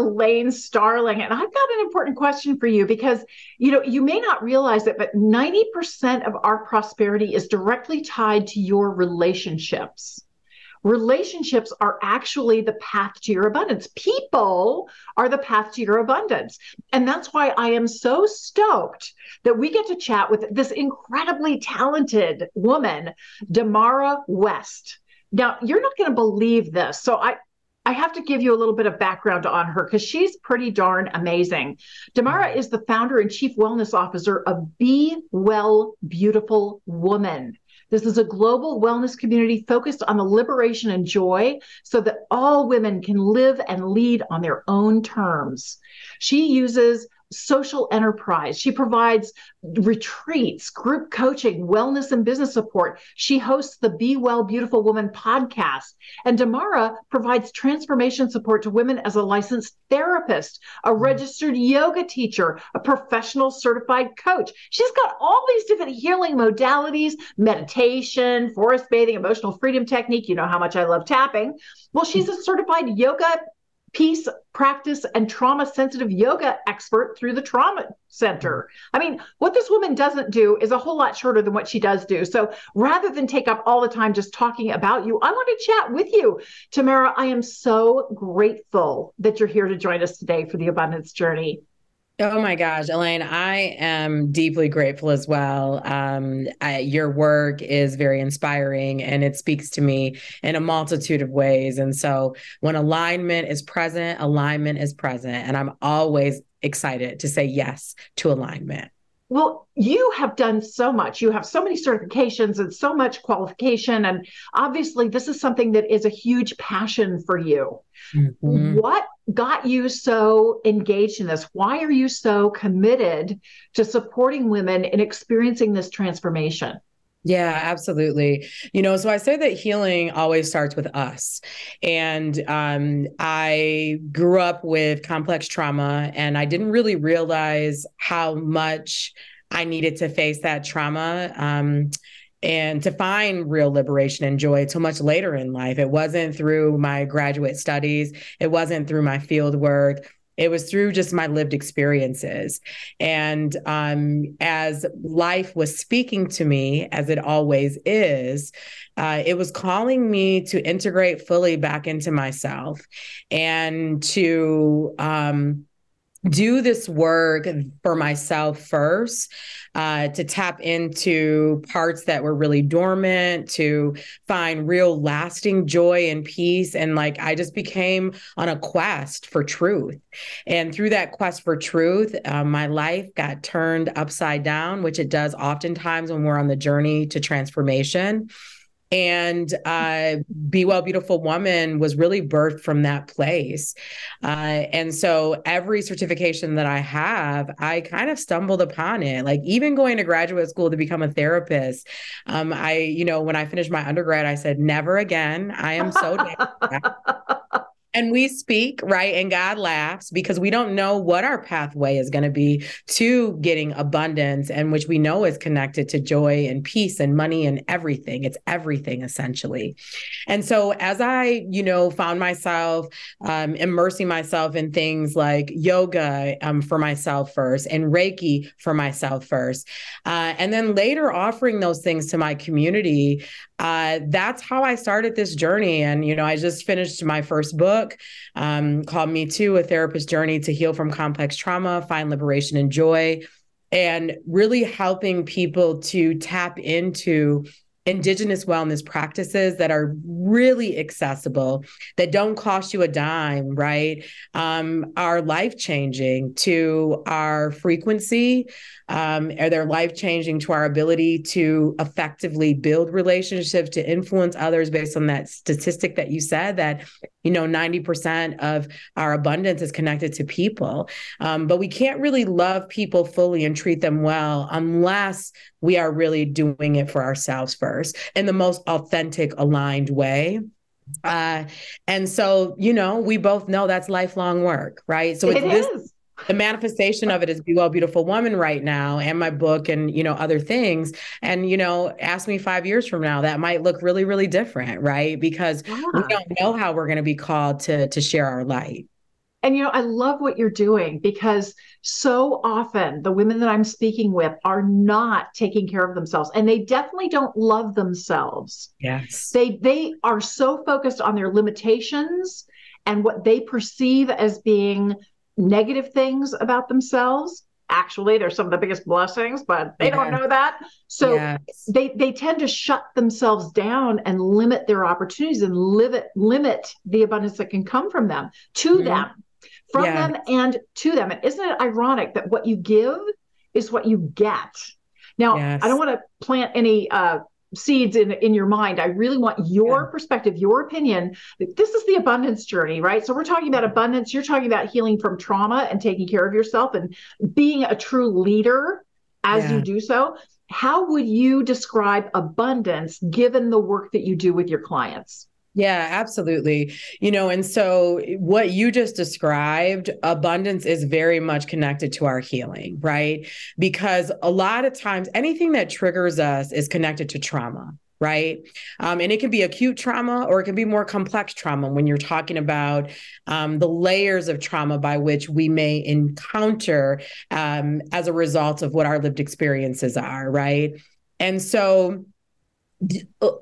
Elaine Starling, and I've got an important question for you because you know you may not realize it, but 90% of our prosperity is directly tied to your relationships. Relationships are actually the path to your abundance. People are the path to your abundance. And that's why I am so stoked that we get to chat with this incredibly talented woman, Demarra West. Now, you're not going to believe this. So I, I have to give you a little bit of background on her because she's pretty darn amazing. Demarra mm-hmm. is the founder and chief wellness officer of Be Well Beautiful Woman. This is a global wellness community focused on the liberation and joy so that all women can live and lead on their own terms. She uses social enterprise. She provides retreats, group coaching, wellness, and business support. She hosts the Be Well Beautiful Woman podcast. And Demarra provides transformation support to women as a licensed therapist, a mm-hmm. registered yoga teacher, a professional certified coach. She's got all these different healing modalities meditation, forest bathing, emotional freedom technique. You know how much I love tapping. Well, she's a certified yoga peace practice and trauma sensitive yoga expert through the trauma center. I mean, what this woman doesn't do is a whole lot shorter than what she does do. So rather than take up all the time just talking about you, I want to chat with you. Demarra, I am so grateful that you're here to join us today for the abundance journey. Oh my gosh, Elaine, I am deeply grateful as well. Um, I, your work is very inspiring and it speaks to me in a multitude of ways. And so when alignment is present, alignment is present. And I'm always excited to say yes to alignment. Well, you have done so much. You have so many certifications and so much qualification. And obviously, this is something that is a huge passion for you. Mm-hmm. What got you so engaged in this? Why are you so committed to supporting women in experiencing this transformation? Yeah, absolutely. You know, so I say that healing always starts with us. And um, I grew up with complex trauma, and I didn't really realize how much I needed to face that trauma. Um, and to find real liberation and joy so much later in life. It wasn't through my graduate studies, it wasn't through my field work it was through just my lived experiences. And um, as life was speaking to me, as it always is, uh, it was calling me to integrate fully back into myself and to um, do this work for myself first uh, to tap into parts that were really dormant to find real lasting joy and peace. And like i just became on a quest for truth. And through that quest for truth uh, my life got turned upside down which it does oftentimes when we're on the journey to transformation and uh, Be Well Beautiful Woman was really birthed from that place. Uh, and so every certification that I have, I kind of stumbled upon it. Like even going to graduate school to become a therapist, um, I, you know, when I finished my undergrad, I said, never again. I am so and we speak right and god laughs because we don't know what our pathway is going to be to getting abundance and which we know is connected to joy and peace and money and everything it's everything essentially and so as i you know found myself um, immersing myself in things like yoga um, for myself first and reiki for myself first uh, and then later offering those things to my community uh, that's how I started this journey. And, you know, I just finished my first book um, called Me Too A Therapist Journey to Heal from Complex Trauma, Find Liberation and Joy, and really helping people to tap into indigenous wellness practices that are really accessible that don't cost you a dime right? Um, are life changing to our frequency Um, are they life changing to our ability to effectively build relationships, to influence others based on that statistic that you said that, you know, 90% of our abundance is connected to people. Um, but we can't really love people fully and treat them well unless we are really doing it for ourselves first in the most authentic, aligned way. Uh, and so, you know, we both know that's lifelong work, right? So it's it this is. The manifestation of it is be well beautiful woman right now and my book and you know other things and you know ask me five years from now that might look really really different right because Yeah. we don't know how we're going to be called to to share our light And you know, I love what you're doing because so often the women that I'm speaking with are not taking care of themselves and they definitely don't love themselves. yes They they are so focused on their limitations and what they perceive as being negative things about themselves. Actually, they're some of the biggest blessings, but they don't know that. So yes. they they tend to shut themselves down and limit their opportunities and limit limit the abundance that can come from them to Mhm. them from Yeah. them and to them and isn't it ironic that what you give is what you get now Yes. i don't want to plant any uh seeds in in your mind. I really want your perspective your opinion this is the abundance journey right? So we're talking about abundance. You're talking about healing from trauma and taking care of yourself and being a true leader as Yeah. you do so. How would you describe abundance given the work that you do with your clients Yeah, absolutely. You know, and so what you just described, abundance is very much connected to our healing, right? Because a lot of times anything that triggers us is connected to trauma. Right. Um, and it can be acute trauma or it can be more complex trauma when you're talking about um, the layers of trauma by which we may encounter um, as a result of what our lived experiences are. Right. And so,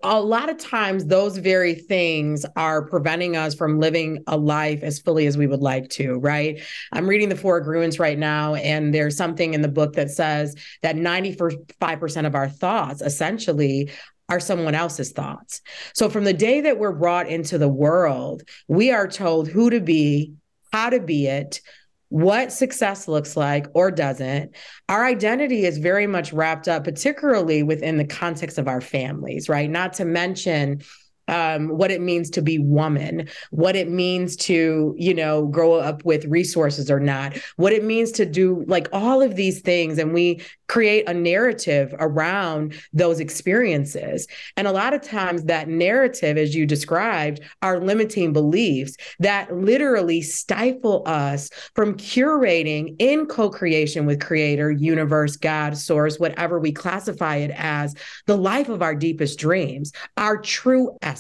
a lot of times those very things are preventing us from living a life as fully as we would like to right? I'm reading the four agreements right now and there's something in the book that says that 95% of our thoughts essentially are someone else's thoughts. So from the day that we're brought into the world we are told who to be how to be it what success looks like or doesn't. Our identity is very much wrapped up, particularly within the context of our families, right? Not to mention um, what it means to be woman, what it means to, you know, grow up with resources or not, what it means to do like all of these things. And we create a narrative around those experiences. And a lot of times that narrative, as you described, are limiting beliefs that literally stifle us from curating in co-creation with creator, universe, God, source, whatever we classify it as, the life of our deepest dreams, our true essence.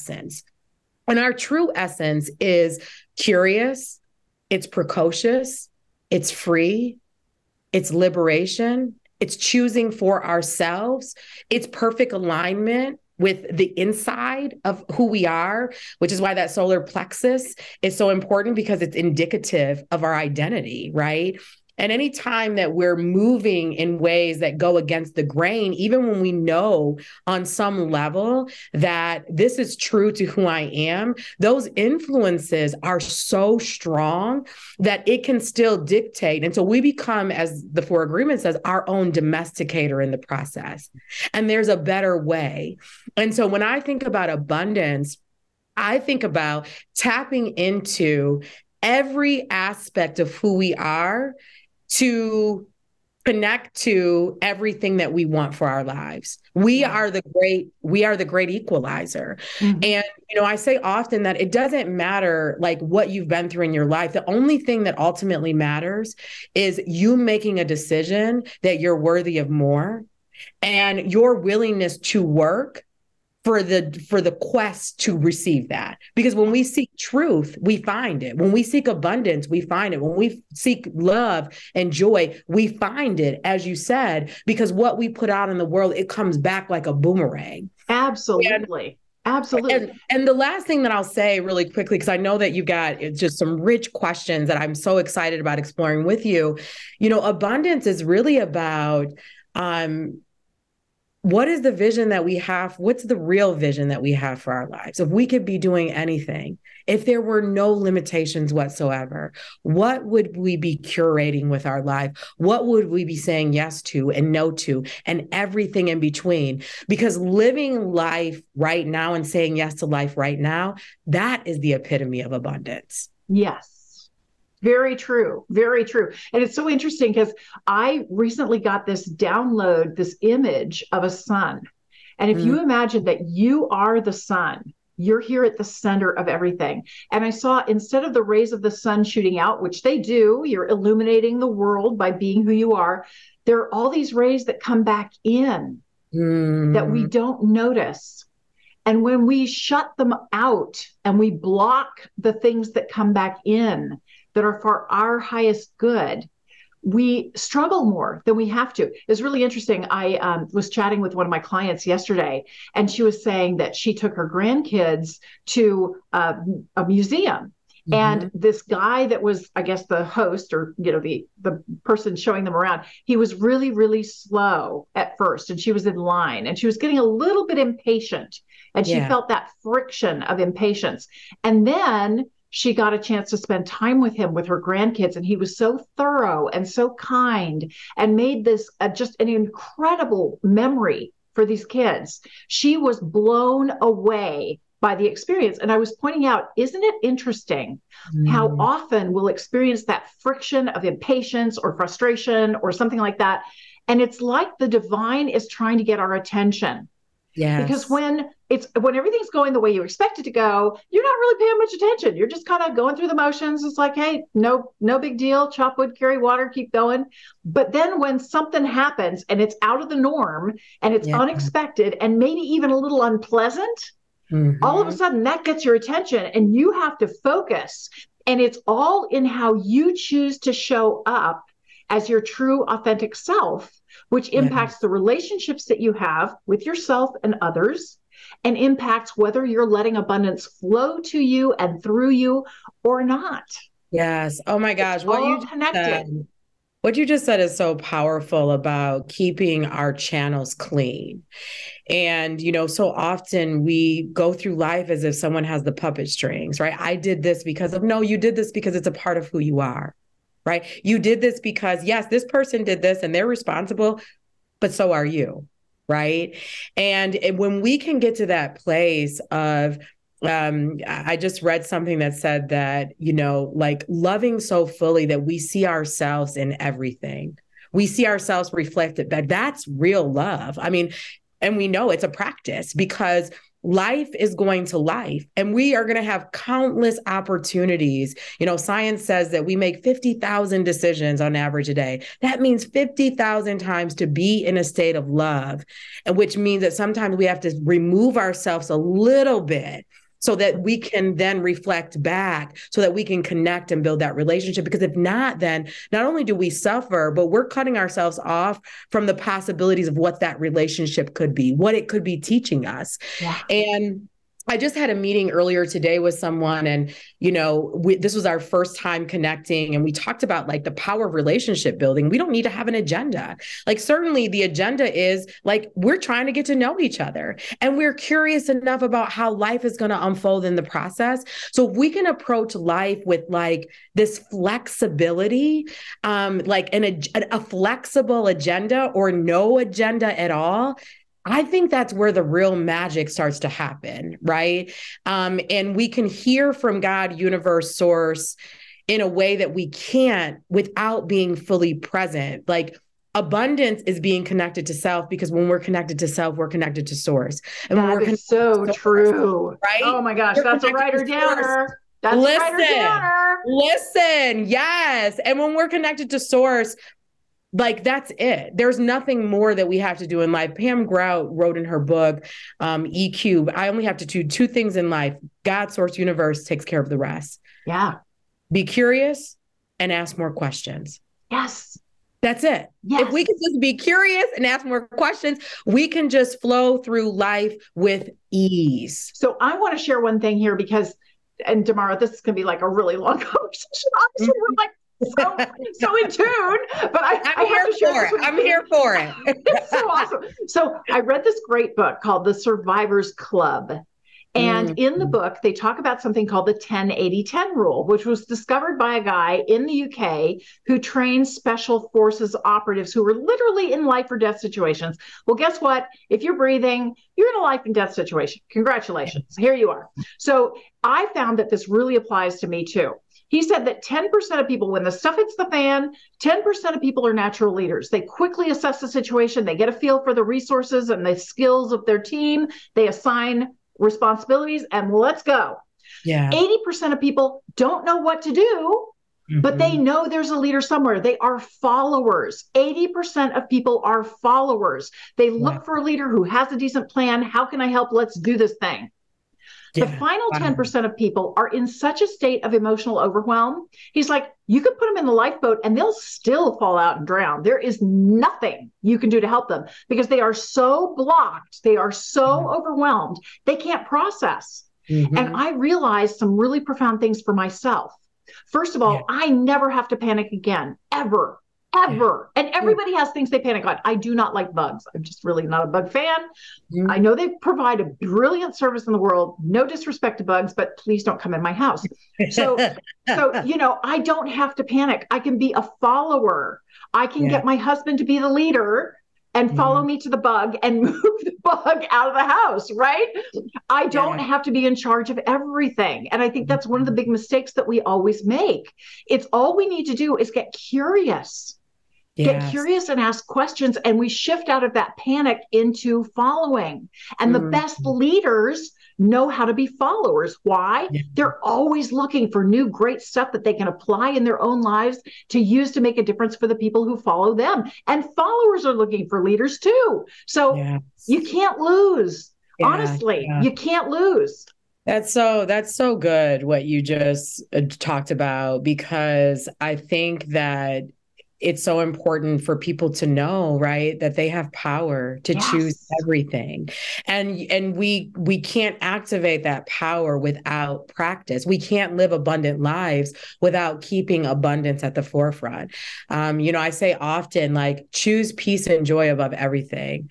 And our true essence is curious, it's precocious, it's free, it's liberation, it's choosing for ourselves, it's perfect alignment with the inside of who we are, which is why that solar plexus is so important because it's indicative of our identity, right? And anytime that we're moving in ways that go against the grain, even when we know on some level that this is true to who I am, those influences are so strong that it can still dictate. And so we become, as the Four Agreement says, our own domesticator in the process. And there's a better way. And so when I think about abundance, I think about tapping into every aspect of who we are to connect to everything that we want for our lives. We are the great we are the great equalizer. Mhm. And you know, I say often that it doesn't matter like what you've been through in your life. The only thing that ultimately matters is you making a decision that you're worthy of more and your willingness to work for the for the quest to receive that. Because when we seek truth we find it. When we seek abundance we find it. When we seek love and joy we find it as you said because what we put out in the world it comes back like a boomerang. Absolutely. Absolutely. and, and the last thing that I'll say really quickly, because I know that you've got just some rich questions that I'm so excited about exploring with you. You know, abundance is really about um, what is the vision that we have? What's the real vision that we have for our lives? If we could be doing anything, if there were no limitations whatsoever, what would we be curating with our life? What would we be saying yes to and no to and everything in between? Because living life right now and saying yes to life right now, that is the epitome of abundance. Yes. Very true. Very true. And it's so interesting because I recently got this download, this image of a sun. And if mm. you imagine that you are the sun, you're here at the center of everything. And I saw instead of the rays of the sun shooting out, which they do, you're illuminating the world by being who you are, there are all these rays that come back in mm. that we don't notice. And when we shut them out and we block the things that come back in, that are for our highest good, we struggle more than we have to. It's really interesting. I um, was chatting with one of my clients yesterday, and she was saying that she took her grandkids to uh, a museum. Mm-hmm. And this guy that was, I guess, the host or you know the the person showing them around, he was really really slow at first, and she was in line, and she was getting a little bit impatient, and she yeah. felt that friction of impatience. And then she got a chance to spend time with him with her grandkids and he was so thorough and so kind and made this uh, just an incredible memory for these kids. She was blown away by the experience. And i was pointing out isn't it interesting mm. how often we'll experience that friction of impatience or frustration or something like that? And it's like the divine is trying to get our attention yeah. Because when it's when everything's going the way you expect it to go, you're not really paying much attention. You're just kind of going through the motions. It's like, hey, no, no big deal. Chop wood, carry water, keep going. But then when something happens and it's out of the norm and it's yeah. unexpected and maybe even a little unpleasant, mm-hmm. all of a sudden that gets your attention and you have to focus. And it's all in how you choose to show up as your true authentic self which impacts yeah. the relationships that you have with yourself and others and impacts whether you're letting abundance flow to you and through you or not. Yes. Oh my gosh. what you connected. Said, what you just said is so powerful about keeping our channels clean. And, you know, so often we go through life as if someone has the puppet strings, right? I did this because of, no, you did this because it's a part of who you are right? You did this because, yes, this person did this and they're responsible, but so are you, right? And, when we can get to that place of, um, I just read something that said that, you know, like loving so fully that we see ourselves in everything. We see ourselves reflected, that that's real love. I mean, and we know it's a practice because life is going to life and we are going to have countless opportunities. You know science says that we make 50,000 decisions on average a day. That means 50,000 times to be in a state of love and which means that sometimes we have to remove ourselves a little bit so that we can then reflect back so that we can connect and build that relationship because if not then not only do we suffer but we're cutting ourselves off from the possibilities of what that relationship could be what it could be teaching us yeah. and I just had a meeting earlier today with someone, and you know, we, this was our first time connecting, and we talked about like the power of relationship building. We don't need to have an agenda. Like, certainly, the agenda is like we're trying to get to know each other, and we're curious enough about how life is going to unfold in the process. So, if we can approach life with like this flexibility, um, like an a, a flexible agenda or no agenda at all, I think that's where the real magic starts to happen, right? Um, and we can hear from God, universe, source in a way that we can't without being fully present. Like abundance is being connected to self because when we're connected to self, we're connected to source. And that when we're so source, true, right? Oh my gosh, we're that's a writer downer. That's listen, listen, yes. And when we're connected to source, like that's it there's nothing more that we have to do in life pam grout wrote in her book um, eq i only have to do two things in life god source universe takes care of the rest yeah be curious and ask more questions yes that's it. Yes. If we can just be curious and ask more questions, we can just flow through life with ease. So I want to share one thing here because, and Demarra this is going to be like a really long conversation. Obviously, mm-hmm. we're like so, so in tune, but I, I'm I here have to share for it. I'm here for it. it's so awesome. So I read this great book called The Survivors Club. And mm-hmm. in the book, they talk about something called the 10 80 10 rule, which was discovered by a guy in the UK who trains special forces operatives who were literally in life or death situations. Well, guess what? If you're breathing, you're in a life and death situation. Congratulations. Here you are. So I found that this really applies to me too. He said that 10% of people, when the stuff hits the fan, 10% of people are natural leaders. They quickly assess the situation, they get a feel for the resources and the skills of their team, they assign responsibilities, and let's go. Yeah. 80% of people don't know what to do, mm-hmm. but they mm-hmm. know there's a leader somewhere. They are followers. 80% of people are followers. They look yeah. for a leader who has a decent plan. How can I help? Let's do this thing. Yeah. The final 10% of people are in such a state of emotional overwhelm. He's like, you could put them in the lifeboat and they'll still fall out and drown. There is nothing you can do to help them because they are so blocked, they are so mm-hmm. overwhelmed, they can't process. Mm-hmm. And I realized some really profound things for myself. First of all, yeah. I never have to panic again, ever ever. And everybody has things they panic on. I do not like bugs. I'm just really not a bug fan. Mm-hmm. I know they provide a brilliant service in the world. No disrespect to bugs, but please don't come in my house. So, so you know, I don't have to panic. I can be a follower. I can yeah. get my husband to be the leader and follow mm-hmm. me to the bug and move the bug out of the house, right? I don't yeah. have to be in charge of everything. And I think that's one of the big mistakes that we always make. It's all we need to do is get curious Yes. Get curious and ask questions. And we shift out of that panic into following. And mm-hmm. the best leaders know how to be followers. Why? Yeah. They're always looking for new great stuff that they can apply in their own lives to use to make a difference for the people who follow them. And followers are looking for leaders too. So yes. you can't lose. Yeah, Honestly, yeah. you can't lose. That's so that's so good what you just uh, talked about because I think that it's so important for people to know right that they have power to yes. choose everything. And and we we can't activate that power without practice. We can't live abundant lives without keeping abundance at the forefront. Um, you know i say often like choose peace and joy above everything.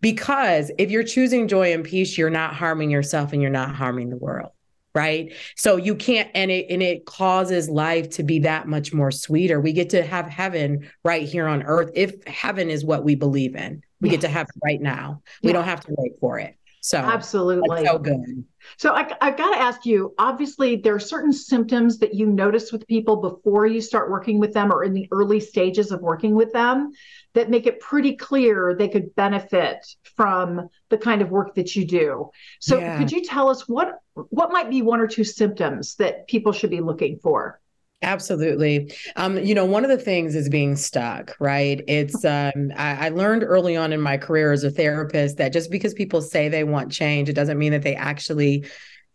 Because if you're choosing joy and peace you're not harming yourself and you're not harming the world right? So you can't and it and it causes life to be that much more sweeter. We get to have heaven right here on earth if heaven is what we believe in. We get to have it right now. We don't have to wait for it. So absolutely. so good. So I, I got to ask you obviously there are certain symptoms that you notice with people before you start working with them or in the early stages of working with them that make it pretty clear they could benefit from the kind of work that you do. So yeah. could you tell us what what might be one or two symptoms that people should be looking for? Absolutely. Um, you know, one of the things is being stuck, right? It's um, I, I, learned early on in my career as a therapist that just because people say they want change, it doesn't mean that they actually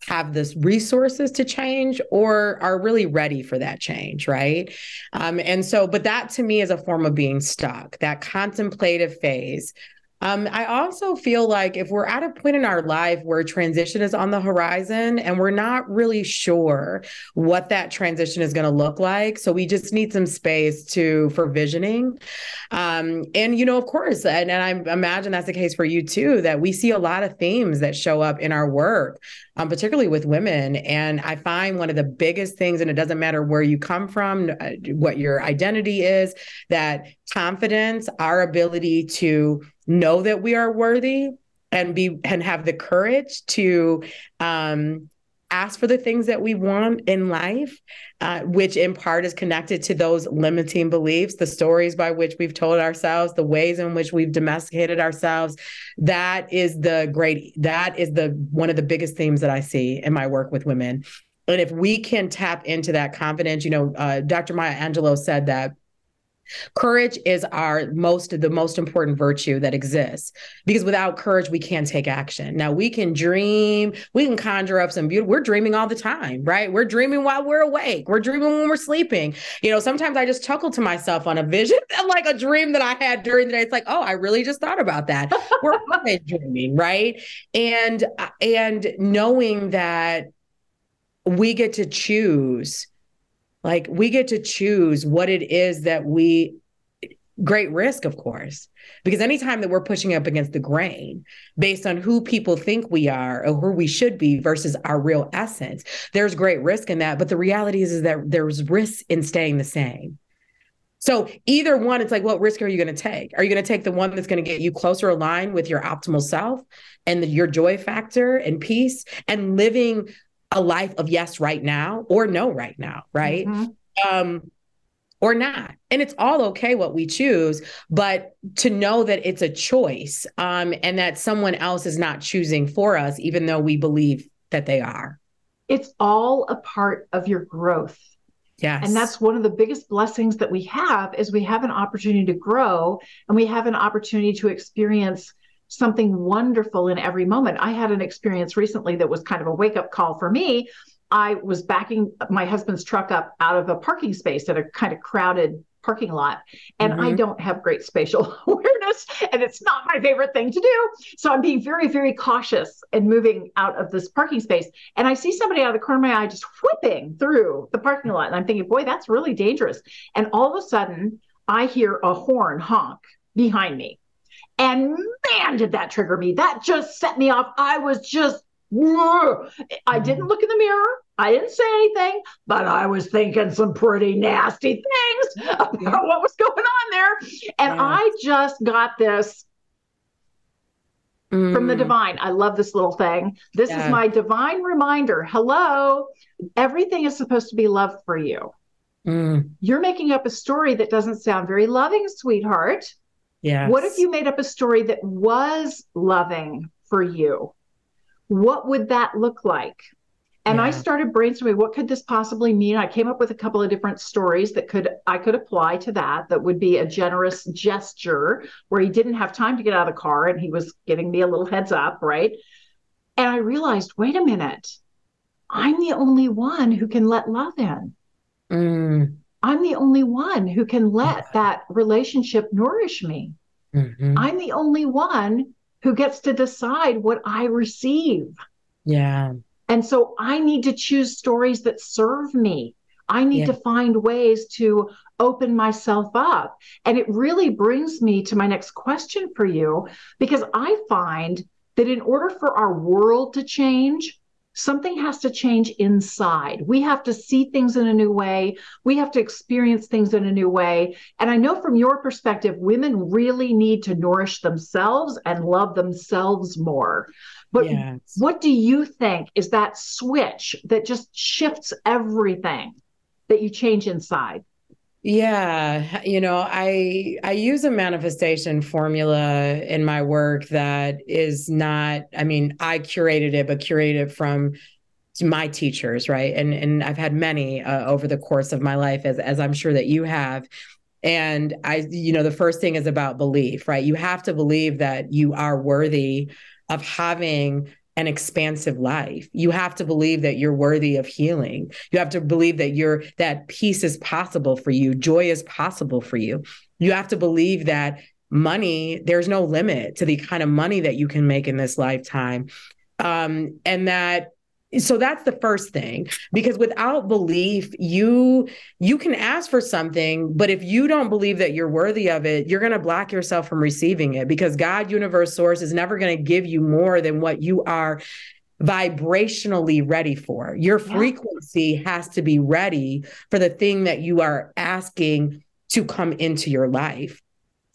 have the resources to change or are really ready for that change, right? Um, and so, but that to me is a form of being stuck, that contemplative phase um, I also feel like if we're at a point in our life where transition is on the horizon and we're not really sure what that transition is going to look like, so we just need some space to for visioning. Um, and you know, of course, and, and I imagine that's the case for you too. That we see a lot of themes that show up in our work, um, particularly with women. And I find one of the biggest things, and it doesn't matter where you come from, uh, what your identity is, that confidence, our ability to know that we are worthy and be and have the courage to um, ask for the things that we want in life, uh, which in part is connected to those limiting beliefs, the stories by which we've told ourselves, the ways in which we've domesticated ourselves. That is the great, that is the one of the biggest themes that I see in my work with women. And if we can tap into that confidence, you know, uh, Dr. Maya Angelou said that Courage is our most the most important virtue that exists because without courage we can't take action. Now we can dream, we can conjure up some beauty. We're dreaming all the time, right? We're dreaming while we're awake. We're dreaming when we're sleeping. You know, sometimes I just chuckle to myself on a vision like a dream that I had during the day. It's like, oh, I really just thought about that. we're always dreaming, right? And uh, and knowing that we get to choose Like we get to choose what it is that we great risk, of course, because anytime that we're pushing up against the grain based on who people think we are or who we should be versus our real essence, there's great risk in that. But the reality is, is that there's risk in staying the same. So either one, it's like, what risk are you going to take? Are you going to take the one that's going to get you closer aligned with your optimal self and the, your joy factor and peace and living a life of yes right now or no right now, right? Mm-hmm. Um, or not. And it's all okay what we choose, but to know that it's a choice um, and that someone else is not choosing for us, even though we believe that they are. It's all a part of your growth. Yes. And that's one of the biggest blessings that we have is we have an opportunity to grow and we have an opportunity to experience something wonderful in every moment. I had an experience recently that was kind of a wake up call for me I was backing my husband's truck up out of a parking space at a kind of crowded parking lot and mm-hmm. I don't have great spatial awareness and it's not my favorite thing to do. So I'm being very, very cautious and moving out of this parking space. And I see somebody out of the corner of my eye just whipping through the parking lot. And I'm thinking, boy, that's really dangerous. And all of a sudden, I hear a horn honk behind me. And man, did that trigger me. That just set me off. I was just I didn't look in the mirror. I didn't say anything, but I was thinking some pretty nasty things about yeah. what was going on there. And yeah. I just got this mm. from the mm. divine. I love this little thing. This yeah. is my divine reminder. Hello, everything is supposed to be love for you. Mm. You're making up a story that doesn't sound very loving, sweetheart. Yeah. What if you made up a story that was loving for you? what would that look like? And yeah. I started brainstorming what could this possibly mean? I came up with a couple of different stories that could I could apply to that that would be a generous gesture where he didn't have time to get out of the car and he was giving me a little heads up, right? And I realized, wait a minute. I'm the only one who can let love in. Mm. I'm the only one who can let that relationship nourish me. Mm-hmm. I'm the only one who gets to decide what I receive. Yeah. And so I need to choose stories that serve me. I need yeah. to find ways to open myself up. And it really brings me to my next question for you, because I find that in order for our world to change, something has to change inside. We have to see things in a new way. We have to experience things in a new way. And I know from your perspective, women really need to nourish themselves and love themselves more. But yes. what do you think is that switch that just shifts everything that you change inside? Yeah, you know, I I use a manifestation formula in my work that is not I mean, I curated it but curated it from my teachers, right? And and I've had many uh, over the course of my life as as I'm sure that you have. And I you know, the first thing is about belief, right? You have to believe that you are worthy of having an expansive life. You have to believe that you're worthy of healing. You have to believe that you're that peace is possible for you, joy is possible for you. You have to believe that money, there's no limit to the kind of money that you can make in this lifetime. Um, and that so that's the first thing because without belief you you can ask for something but if you don't believe that you're worthy of it you're going to block yourself from receiving it because god universe source is never going to give you more than what you are vibrationally ready for. Your yeah. frequency has to be ready for the thing that you are asking to come into your life.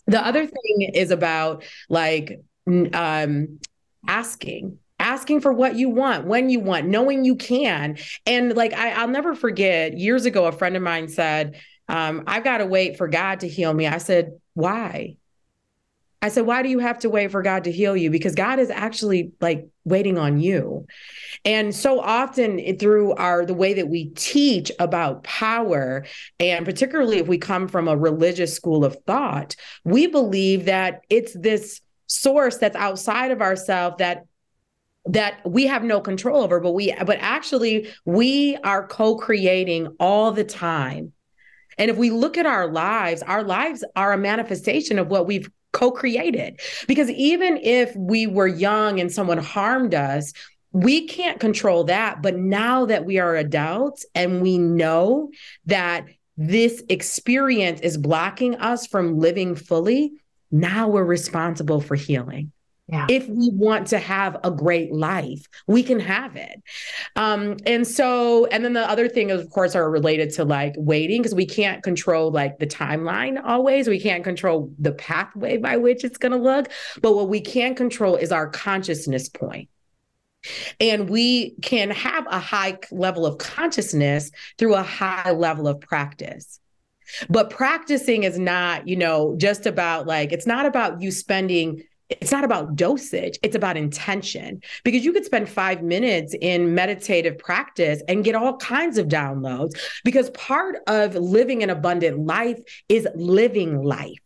The other thing is about like um asking asking for what you want when you want knowing you can. And like I, will never forget years ago a friend of mine said um, i've got to wait for god to heal me. I said why? I said why do you have to wait for god to heal you? Because god is actually like waiting on you. And so often through our the way that we teach about power and particularly if we come from a religious school of thought we believe that it's this source that's outside of ourselves that that we have no control over but we but actually we are co-creating all the time and if we look at our lives our lives are a manifestation of what we've co-created because even if we were young and someone harmed us we can't control that. But now that we are adults and we know that this experience is blocking us from living fully, now we're responsible for healing. Yeah. If we want to have a great life, we can have it. Um, and so, and then the other thing, of course, are related to like waiting because we can't control like the timeline always. We can't control the pathway by which it's going to look. But what we can control is our consciousness point. And we can have a high level of consciousness through a high level of practice. But practicing is not, you know, just about like, it's not about you spending it's not about dosage, it's about intention. Because you could spend five minutes in meditative practice and get all kinds of downloads. Because part of living an abundant life is living life.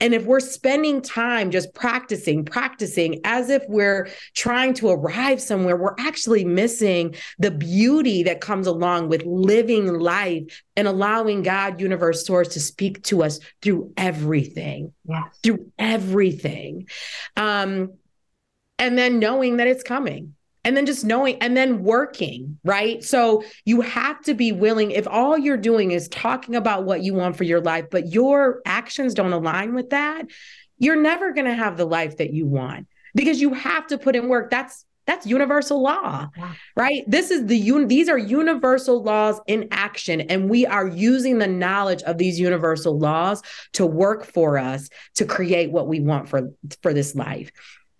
And if we're spending time just practicing, practicing as if we're trying to arrive somewhere, we're actually missing the beauty that comes along with living life and allowing God, universe, source to speak to us through everything. Yes. Through everything. Um, and then knowing that it's coming and then just knowing and then working, right? So you have to be willing if all you're doing is talking about what you want for your life, but your actions don't align with that, you're never going to have the life that you want because you have to put in work. That's that's universal law, right? This is the un- these are universal laws in action and we are using the knowledge of these universal laws to work for us to create what we want for for this life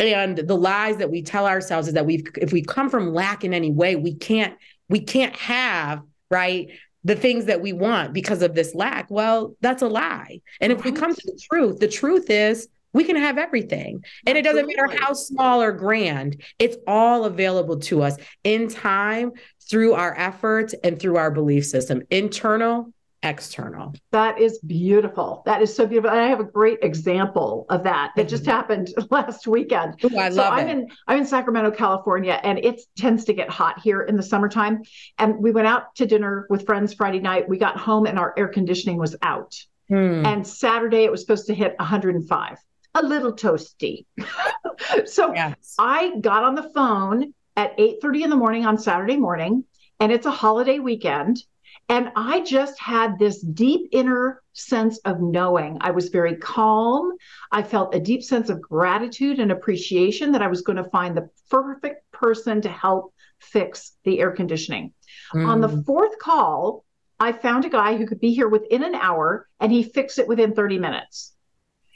and the lies that we tell ourselves is that we've if we come from lack in any way we can't we can't have right the things that we want because of this lack. Well that's a lie. And if we come to the truth the truth is we can have everything. And it doesn't matter how small or grand it's all available to us in time through our efforts and through our belief system. Internal external. That is beautiful. That is so beautiful. And I have a great example of that that just mm-hmm. happened last weekend. Ooh, I so love I'm it. in I'm in Sacramento, California, and it tends to get hot here in the summertime. And we went out to dinner with friends Friday night. We got home and our air conditioning was out. Hmm. And Saturday it was supposed to hit 105. A little toasty. so yes. I got on the phone at 8:30 in the morning on Saturday morning, and it's a holiday weekend and I just had this deep inner sense of knowing. I was very calm. I felt a deep sense of gratitude and appreciation that I was going to find the perfect person to help fix the air conditioning. Mm. On the mm. fourth call, I found a guy who could be here within an hour and he fixed it within 30 minutes.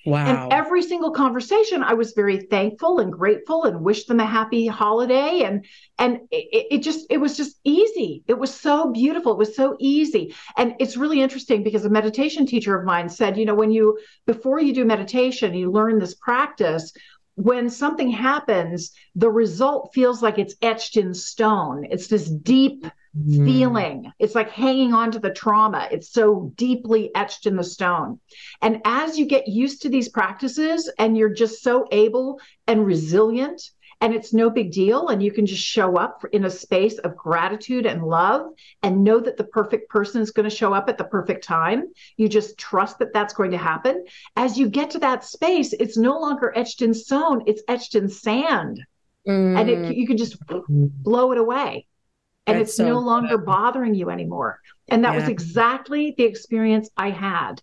Wow. And every single conversation, I was very thankful and grateful and wished them a happy holiday. And and it, it, just it was just easy. It was so beautiful. It was so easy. And it's really interesting because a meditation teacher of mine said, you know, when you before you do meditation, you learn this practice. When something happens, the result feels like it's etched in stone. It's this deep mm. feeling. It's like hanging on to the trauma. It's so deeply etched in the stone. And as you get used to these practices and you're just so able and resilient, and it's no big deal, and you can just show up in a space of gratitude and love and know that the perfect person is going to show up at the perfect time. You just trust that that's going to happen. As you get to that space, it's no longer etched in stone, it's etched in sand. Mm. And it, you can just blow it away and That's it's so no longer good. bothering you anymore. And that yeah. was exactly the experience I had.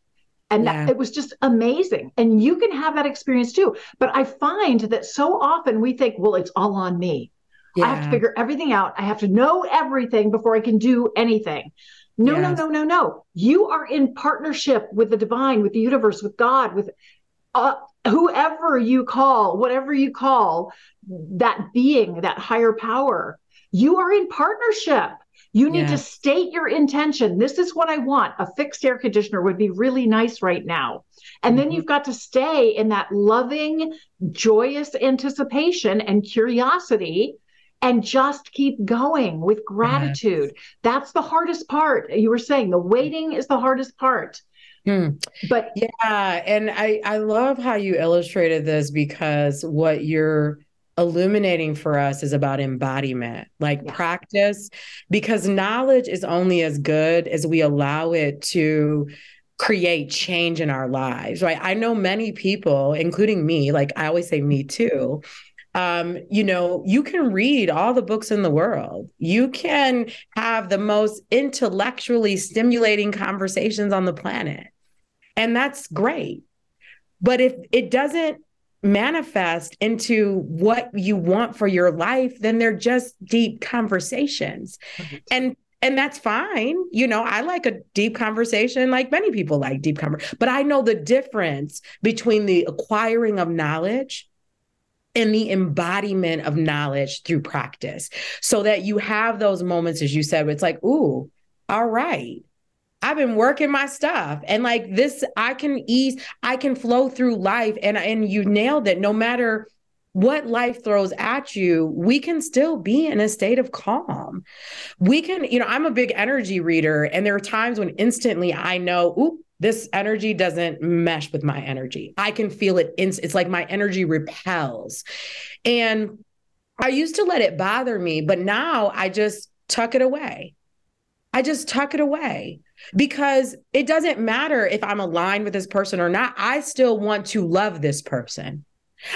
And yeah. that, it was just amazing. And you can have that experience too. But I find that so often we think, well, it's all on me. Yeah. I have to figure everything out. I have to know everything before I can do anything. No, yes. no, no, no, no. You are in partnership with the divine, with the universe, with God, with uh, whoever you call, whatever you call that being, that higher power you are in partnership. You need yes. to state your intention. This is what I want. A fixed air conditioner would be really nice right now. And mm-hmm. then you've got to stay in that loving, joyous anticipation and curiosity and just keep going with gratitude. Yes. That's the hardest part. You were saying the waiting is the hardest part. Hmm. But yeah, and I I love how you illustrated this because what you're illuminating for us is about embodiment, like yeah. practice, because knowledge is only as good as we allow it to create change in our lives, right? I know many people, including me, like I always say me too, um, you know, you can read all the books in the world. You can have the most intellectually stimulating conversations on the planet. And that's great. But if it doesn't manifest into what you want for your life, then they're just deep conversations. And and that's fine. You know, I like a deep conversation like many people like deep conversation, but I know the difference between the acquiring of knowledge and the embodiment of knowledge through practice so that you have those moments as you said it's like ooh all right I've been working my stuff and like this I can ease I can flow through life and and you nailed it no matter what life throws at you we can still be in a state of calm we can you know I'm a big energy reader and there are times when instantly I know ooh this energy doesn't mesh with my energy. I can feel it. In, it's like my energy repels. And I used to let it bother me, but now I just tuck it away. I just tuck it away because it doesn't matter if I'm aligned with this person or not. I still want to love this person.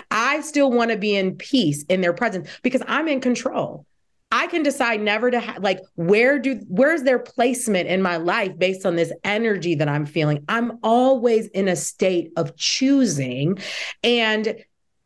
I still want to be in peace in their presence because I'm in control. I can decide never to have like where do where's their placement in my life based on this energy that I'm feeling. I'm always in a state of choosing and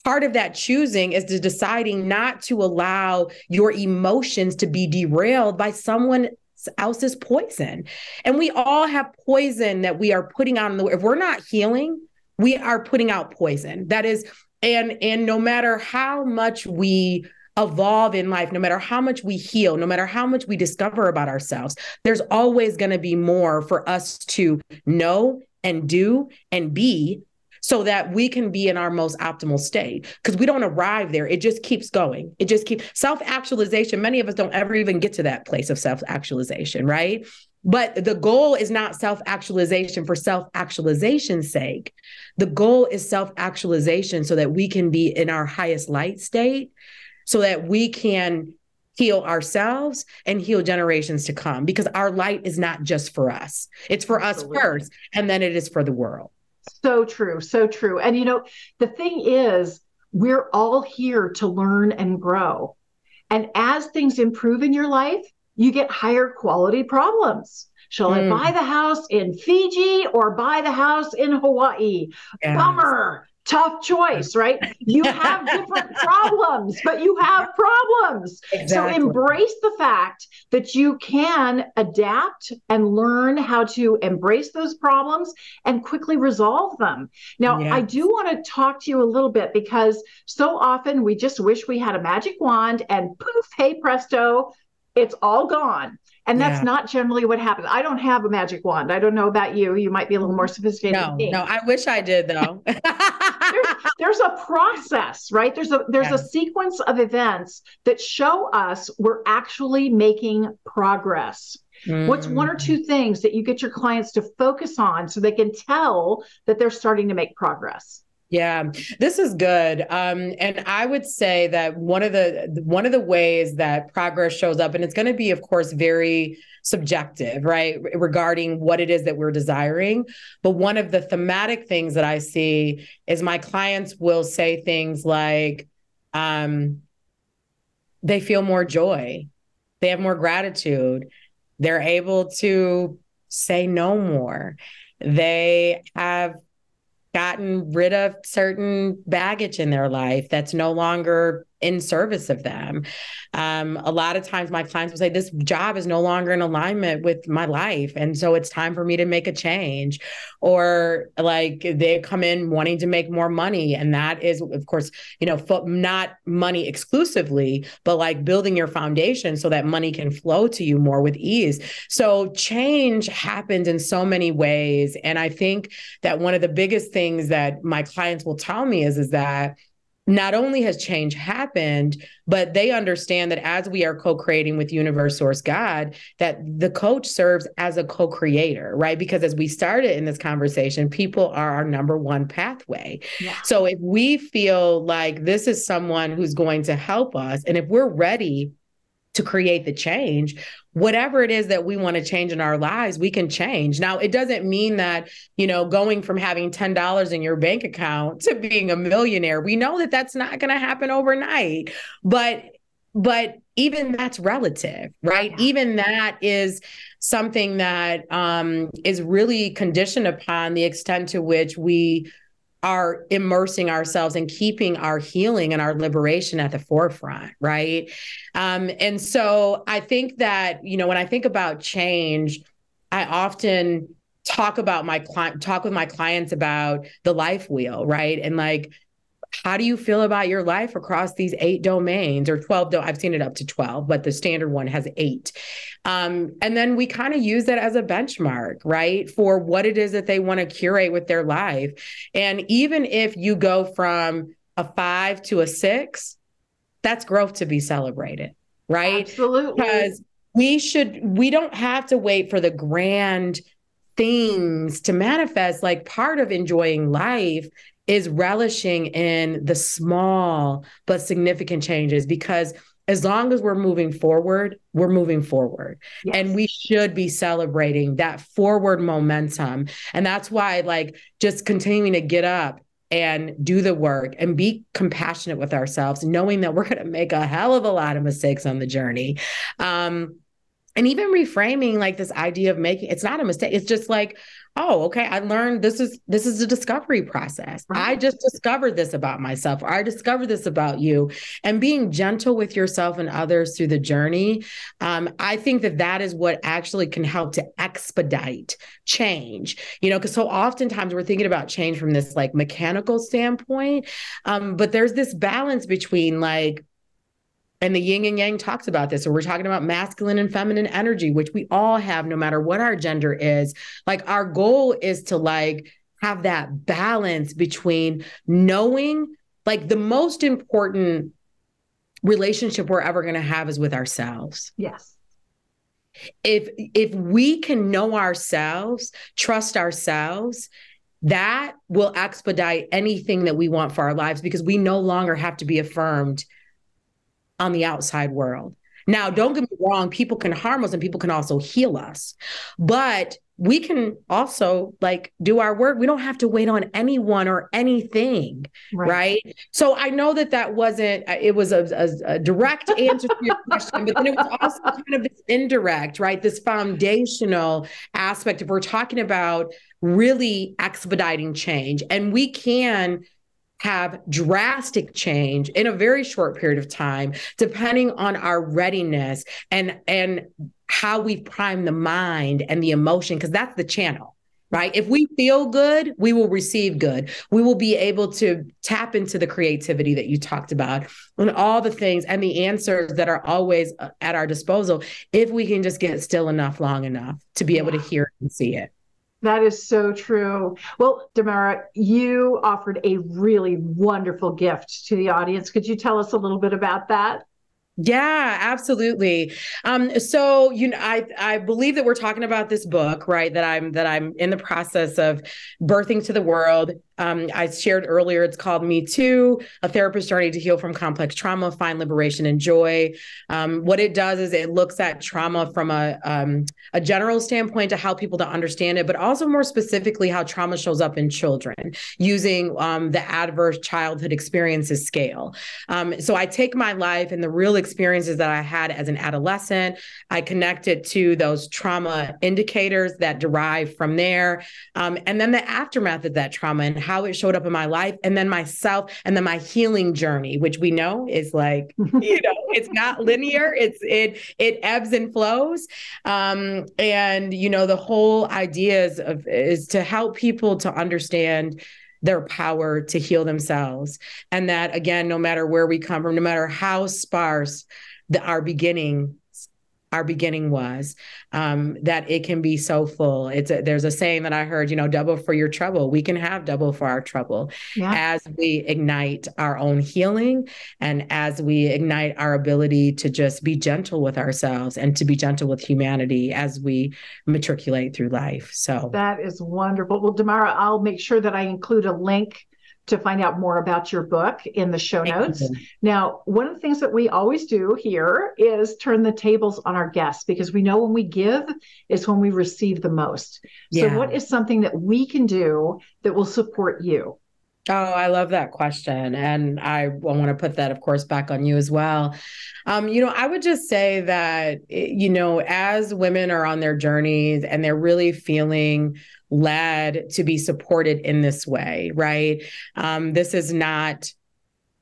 part of that choosing is to deciding not to allow your emotions to be derailed by someone else's poison. And we all have poison that we are putting out in the if we're not healing, we are putting out poison. That is and and no matter how much we evolve in life, no matter how much we heal, no matter how much we discover about ourselves, there's always going to be more for us to know and do and be so that we can be in our most optimal state because we don't arrive there it just keeps going it just keeps self-actualization many of us don't ever even get to that place of self-actualization right but the goal is not self-actualization for self-actualization's sake the goal is self-actualization so that we can be in our highest light state so that we can heal ourselves and heal generations to come because our light is not just for us. It's for Absolutely. us first and then it is for the world. So true, so true. And you know, the thing is we're all here to learn and grow. And as things improve in your life, you get higher quality problems. Shall mm. I buy the house in Fiji or buy the house in Hawaii? Yes. Bummer tough choice, right? You have different problems, but you have problems. Exactly. So embrace the fact that you can adapt and learn how to embrace those problems and quickly resolve them. Now, yes. I do want to talk to you a little bit because so often we just wish we had a magic wand and poof, hey presto, it's all gone. And that's yeah. not generally what happens. I don't have a magic wand. I don't know about you. You might be a little more sophisticated. No, no, I wish I did though. there's, there's, a process, right? There's a there's yeah. a sequence of events that show us we're actually making progress. Mm. What's one or two things that you get your clients to focus on so they can tell that they're starting to make progress? Yeah, this is good. Um, and I would say that one of the one of the ways that progress shows up, and it's going to be, of course, very subjective, right, regarding what it is that we're desiring. But one of the thematic things that I see is my clients will say things like, um, they feel more joy, they have more gratitude, they're able to say no more, they have gotten rid of certain baggage in their life that's no longer in service of them. Um, a lot of times, my clients will say, This job is no longer in alignment with my life. And so it's time for me to make a change. Or like they come in wanting to make more money. And that is, of course, you know, not money exclusively, but like building your foundation so that money can flow to you more with ease. So change happens in so many ways. And I think that one of the biggest things that my clients will tell me is, is that not only has change happened, but they understand that as we are co-creating with universe source God, that the coach serves as a co-creator, right? Because as we started in this conversation, people are our number one pathway. Yeah. So if we feel like this is someone who's going to help us, and if we're ready to create the change. Whatever it is that we want to change in our lives we can change. Now it doesn't mean that you know going from having $10 in your bank account to being a millionaire we know that that's not going to happen overnight. But but even that's relative right? Even that is something that um, is really conditioned upon the extent to which we are immersing ourselves and keeping our healing and our liberation at the forefront right? Um, and so i think that you know when i think about change i often talk about my client talk with my clients about the life wheel right? And like how do you feel about your life across these eight domains or 12 do- i've seen it up to 12 but the standard one has eight. Um, and then we kind of use that as a benchmark right for what it is that they want to curate with their life. And even if you go from a five to a six that's growth to be celebrated right? Absolutely. Because we should we don't have to wait for the grand things to manifest like part of enjoying life is relishing in the small but significant changes because as long as we're moving forward, we're moving forward. Yes. And we should be celebrating that forward momentum. And that's why, like, just continuing to get up and do the work and be compassionate with ourselves, knowing that we're going to make a hell of a lot of mistakes on the journey. Um, and even reframing like this idea of making it's not a mistake it's just like oh okay i learned this is this is a discovery process right. i just discovered this about myself or i discovered this about you and being gentle with yourself and others through the journey um, i think that that is what actually can help to expedite change you know because so oftentimes we're thinking about change from this like mechanical standpoint um, but there's this balance between like and the yin and yang talks about this. So we're talking about masculine and feminine energy, which we all have no matter what our gender is. Like our goal is to like have that balance between knowing like the most important relationship we're ever going to have is with ourselves. Yes. If if we can know ourselves, trust ourselves, that will expedite anything that we want for our lives because we no longer have to be affirmed on the outside world. Now, don't get me wrong, people can harm us and people can also heal us. But we can also like do our work. We don't have to wait on anyone or anything, right? right? So I know that that wasn't uh, it was a, a, a direct answer to your question, but then it was also kind of this indirect, right? This foundational aspect. If we're talking about really expediting change, and we can have drastic change in a very short period of time depending on our readiness and and how we prime the mind and the emotion because that's the channel right? If we feel good we will receive good. We will be able to tap into the creativity that you talked about and all the things and the answers that are always uh, at our disposal if we can just get still enough long enough to be able to hear and see it that is so true. Well, Demarra, you offered a really wonderful gift to the audience. Could you tell us a little bit about that? Yeah, absolutely. Um, so you know, I I believe that we're talking about this book, right? That I'm that I'm in the process of birthing to the world. Um, I shared earlier, it's called Me Too, a therapist journey to heal from complex trauma, find liberation and joy. Um, what it does is it looks at trauma from a, um, a general standpoint to help people to understand it, but also more specifically how trauma shows up in children using um, the adverse childhood experiences scale. Um, so I take my life and the real experiences that I had as an adolescent, I connect it to those trauma indicators that derive from there, um, and then the aftermath of that trauma and how it showed up in my life and then myself and then my healing journey which we know is like you know it's not linear. It's it it ebbs and flows. Um and you know the whole idea is of is to help people to understand their power to heal themselves. And that again no matter where we come from no matter how sparse the, our beginning our beginning was um, that it can be so full. It's a, there's a saying that i heard you know double for your trouble. We can have double for our trouble yeah. as we ignite our own healing and as we ignite our ability to just be gentle with ourselves and to be gentle with humanity as we matriculate through life. So that is wonderful. Well Demarra i'll make sure that i include a link to find out more about your book in the show notes. Now, one of the things that we always do here is turn the tables on our guests because we know when we give is when we receive the most. Yeah. So, what is something that we can do that will support you? Oh, I love that question. And I want to put that, of course, back on you as well. Um, you know, I would just say that, eh, you know, as women are on their journeys and they're really feeling led to be supported in this way, right? Um, this is not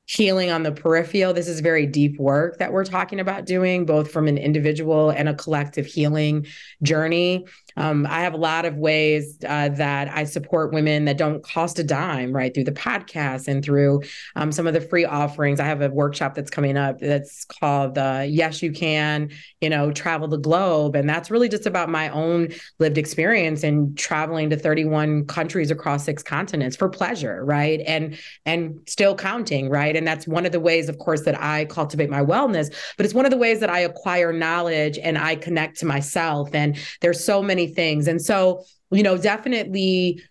healing on the peripheral. This is very deep work that we're talking about doing, both from an individual and a collective healing journey. Um, I have a lot of ways uh, that I support women that don't cost a dime, right? Through the podcast and through um, some of the free offerings. I have a workshop that's coming up that's called uh, Yes, You Can, you know, Travel the Globe. And that's really just about my own lived experience in traveling to 31 countries across six continents for pleasure, right? And and still counting, right? And that's one of the ways, of course, that I cultivate my wellness, but it's one of the ways that I acquire knowledge and I connect to myself. And there's so many things. And so, you know, definitely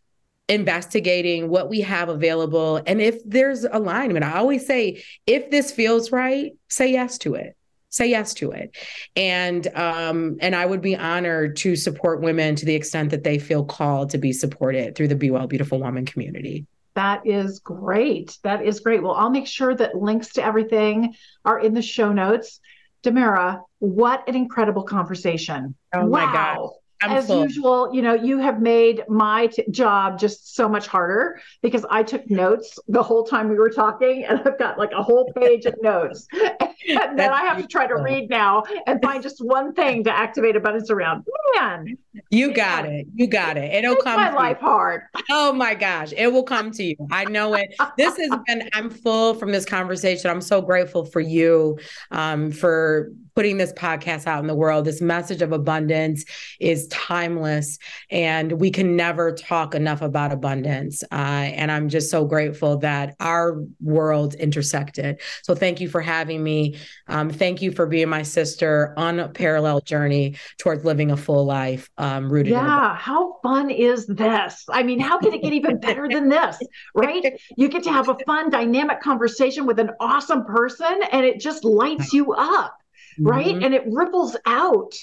investigating what we have available. And if there's alignment, I always say, if this feels right, say yes to it say yes to it and um and i would be honored to support women to the extent that they feel called to be supported through the be well beautiful woman community that is great that is great well i'll make sure that links to everything are in the show notes Demarra, what an incredible conversation. Oh wow. my God. I'm as full. usual, you know, you have made my t- job just so much harder because I took notes the whole time we were talking, and I've got like a whole page of notes that I have to try to read now and find just one thing to activate abundance around. Man, you got it. You got it. It'll come. My life you. hard. Oh my gosh, it will come to you. I know it. This has been. I'm full from this conversation. I'm so grateful for you, um, for putting this podcast out in the world. This message of abundance is timeless, and we can never talk enough about abundance. Uh, and I'm just so grateful that our worlds intersected. So thank you for having me. Um, thank you for being my sister on a parallel journey towards living a full life um, rooted. Yeah, how fun is this? I mean, how can it get even better than this? Right? You get to have a fun, dynamic conversation with an awesome person, and it just lights you up right? Mm-hmm. And it ripples out.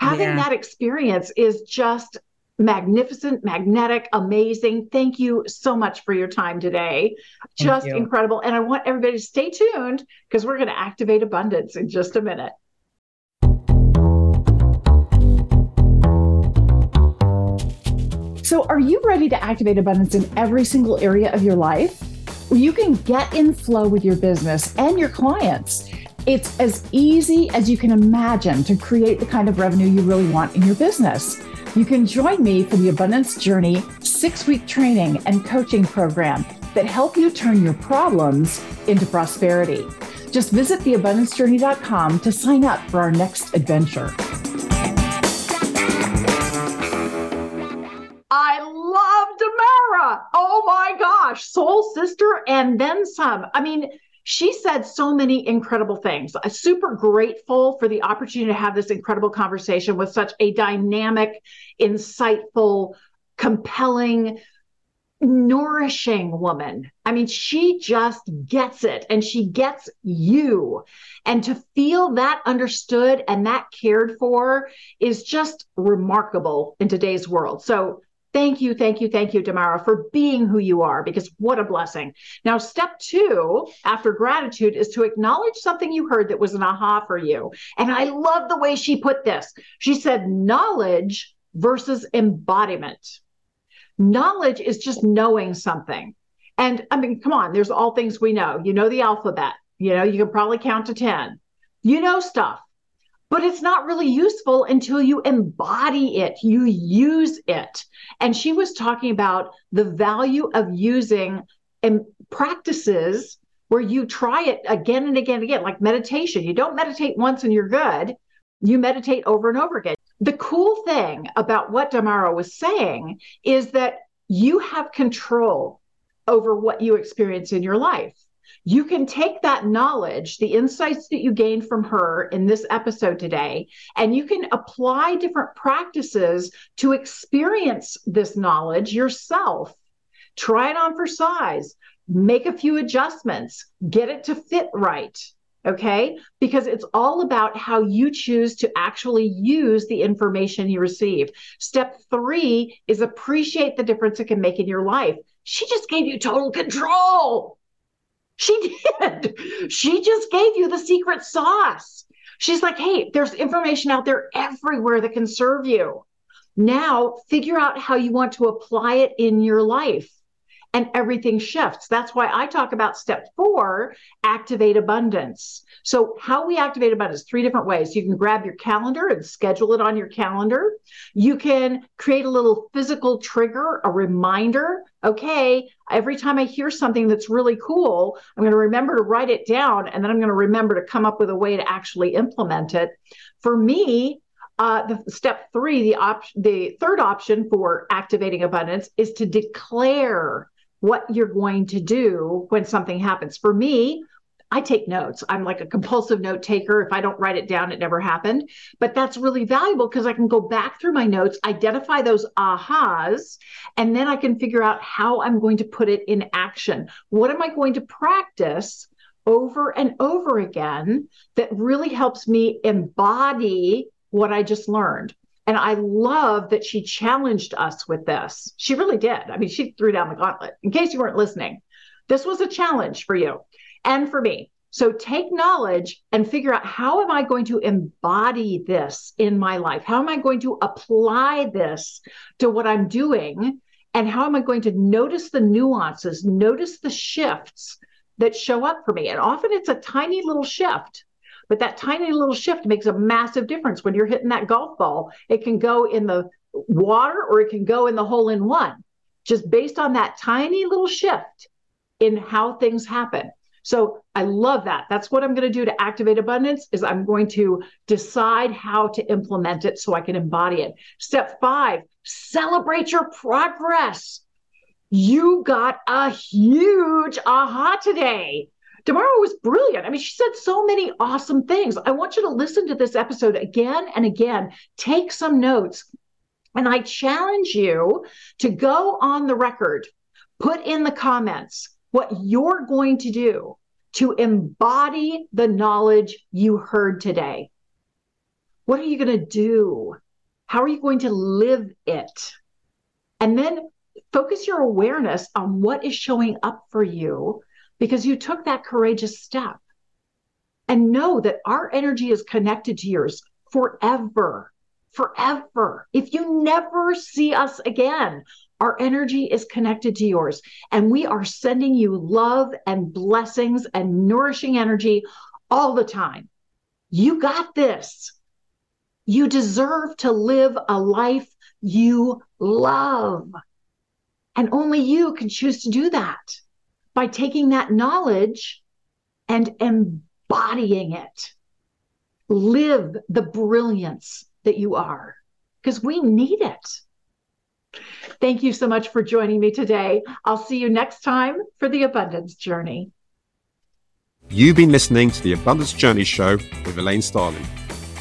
Having yeah. that experience is just magnificent, magnetic, amazing. Thank you so much for your time today. Just incredible. And I want everybody to stay tuned because we're going to activate abundance in just a minute. So, are you ready to activate abundance in every single area of your life? You can get in flow with your business and your clients. It's as easy as you can imagine to create the kind of revenue you really want in your business. You can join me for the Abundance Journey six week training and coaching program that help you turn your problems into prosperity. Just visit theabundancejourney.com to sign up for our next adventure. I love Demarra. Oh my gosh, soul sister and then some. I mean, she said so many incredible things. I'm super grateful for the opportunity to have this incredible conversation with such a dynamic, insightful, compelling, nourishing woman. I mean, she just gets it and she gets you. And to feel that understood and that cared for is just remarkable in today's world. So, Thank you, thank you, thank you, Demarra, for being who you are, because what a blessing. Now, step two after gratitude is to acknowledge something you heard that was an aha for you. And I love the way she put this. She said, knowledge versus embodiment. Knowledge is just knowing something. And I mean, come on, there's all things we know. You know the alphabet, you know, you can probably count to 10. You know stuff but it's not really useful until you embody it, you use it. And she was talking about the value of using um, practices where you try it again and again and again, like meditation. You don't meditate once and you're good, you meditate over and over again. The cool thing about what Demarra was saying is that you have control over what you experience in your life you can take that knowledge, the insights that you gained from her in this episode today, and you can apply different practices to experience this knowledge yourself. Try it on for size. make a few adjustments, get it to fit right. Okay. Because it's all about how you choose to actually use the information you receive. Step three is appreciate the difference it can make in your life. She just gave you total control. She did. She just gave you the secret sauce. She's like, hey, there's information out there everywhere that can serve you. Now figure out how you want to apply it in your life and everything shifts. That's why I talk about step four activate abundance. So, how we activate abundance, three different ways. You can grab your calendar and schedule it on your calendar. You can create a little physical trigger, a reminder. Okay, every time I hear something that's really cool, I'm going to remember to write it down and then I'm going to remember to come up with a way to actually implement it. For me, uh, the step three, the option, the third option for activating abundance is to declare what you're going to do when something happens. For me, I take notes. I'm like a compulsive note taker. If I don't write it down, it never happened. But that's really valuable because I can go back through my notes, identify those ahas, and then I can figure out how I'm going to put it in action. What am I going to practice over and over again that really helps me embody what I just learned? And I love that she challenged us with this. She really did. I mean, she threw down the gauntlet. In case you weren't listening, this was a challenge for you and for me. So take knowledge and figure out how am I going to embody this in my life? How am I going to apply this to what I'm doing? And how am I going to notice the nuances, notice the shifts that show up for me? And often it's a tiny little shift but that tiny little shift makes a massive difference when you're hitting that golf ball. It can go in the water or it can go in the hole in one, just based on that tiny little shift in how things happen. So I love that. That's what I'm going to do to activate abundance is I'm going to decide how to implement it so I can embody it. Step 5, celebrate your progress. You got a huge aha today. Demarra was brilliant. I mean, she said so many awesome things. I want you to listen to this episode again and again. Take some notes. And I challenge you to go on the record, put in the comments what you're going to do to embody the knowledge you heard today. What are you going to do? How are you going to live it? And then focus your awareness on what is showing up for you because you took that courageous step. And know that our energy is connected to yours forever, forever. If you never see us again, our energy is connected to yours. And we are sending you love and blessings and nourishing energy all the time. You got this. You deserve to live a life you love. And only you can choose to do that by taking that knowledge and embodying it. Live the brilliance that you are because we need it. Thank you so much for joining me today. I'll see you next time for the Abundance Journey. You've been listening to the Abundance Journey Show with Elaine Starling.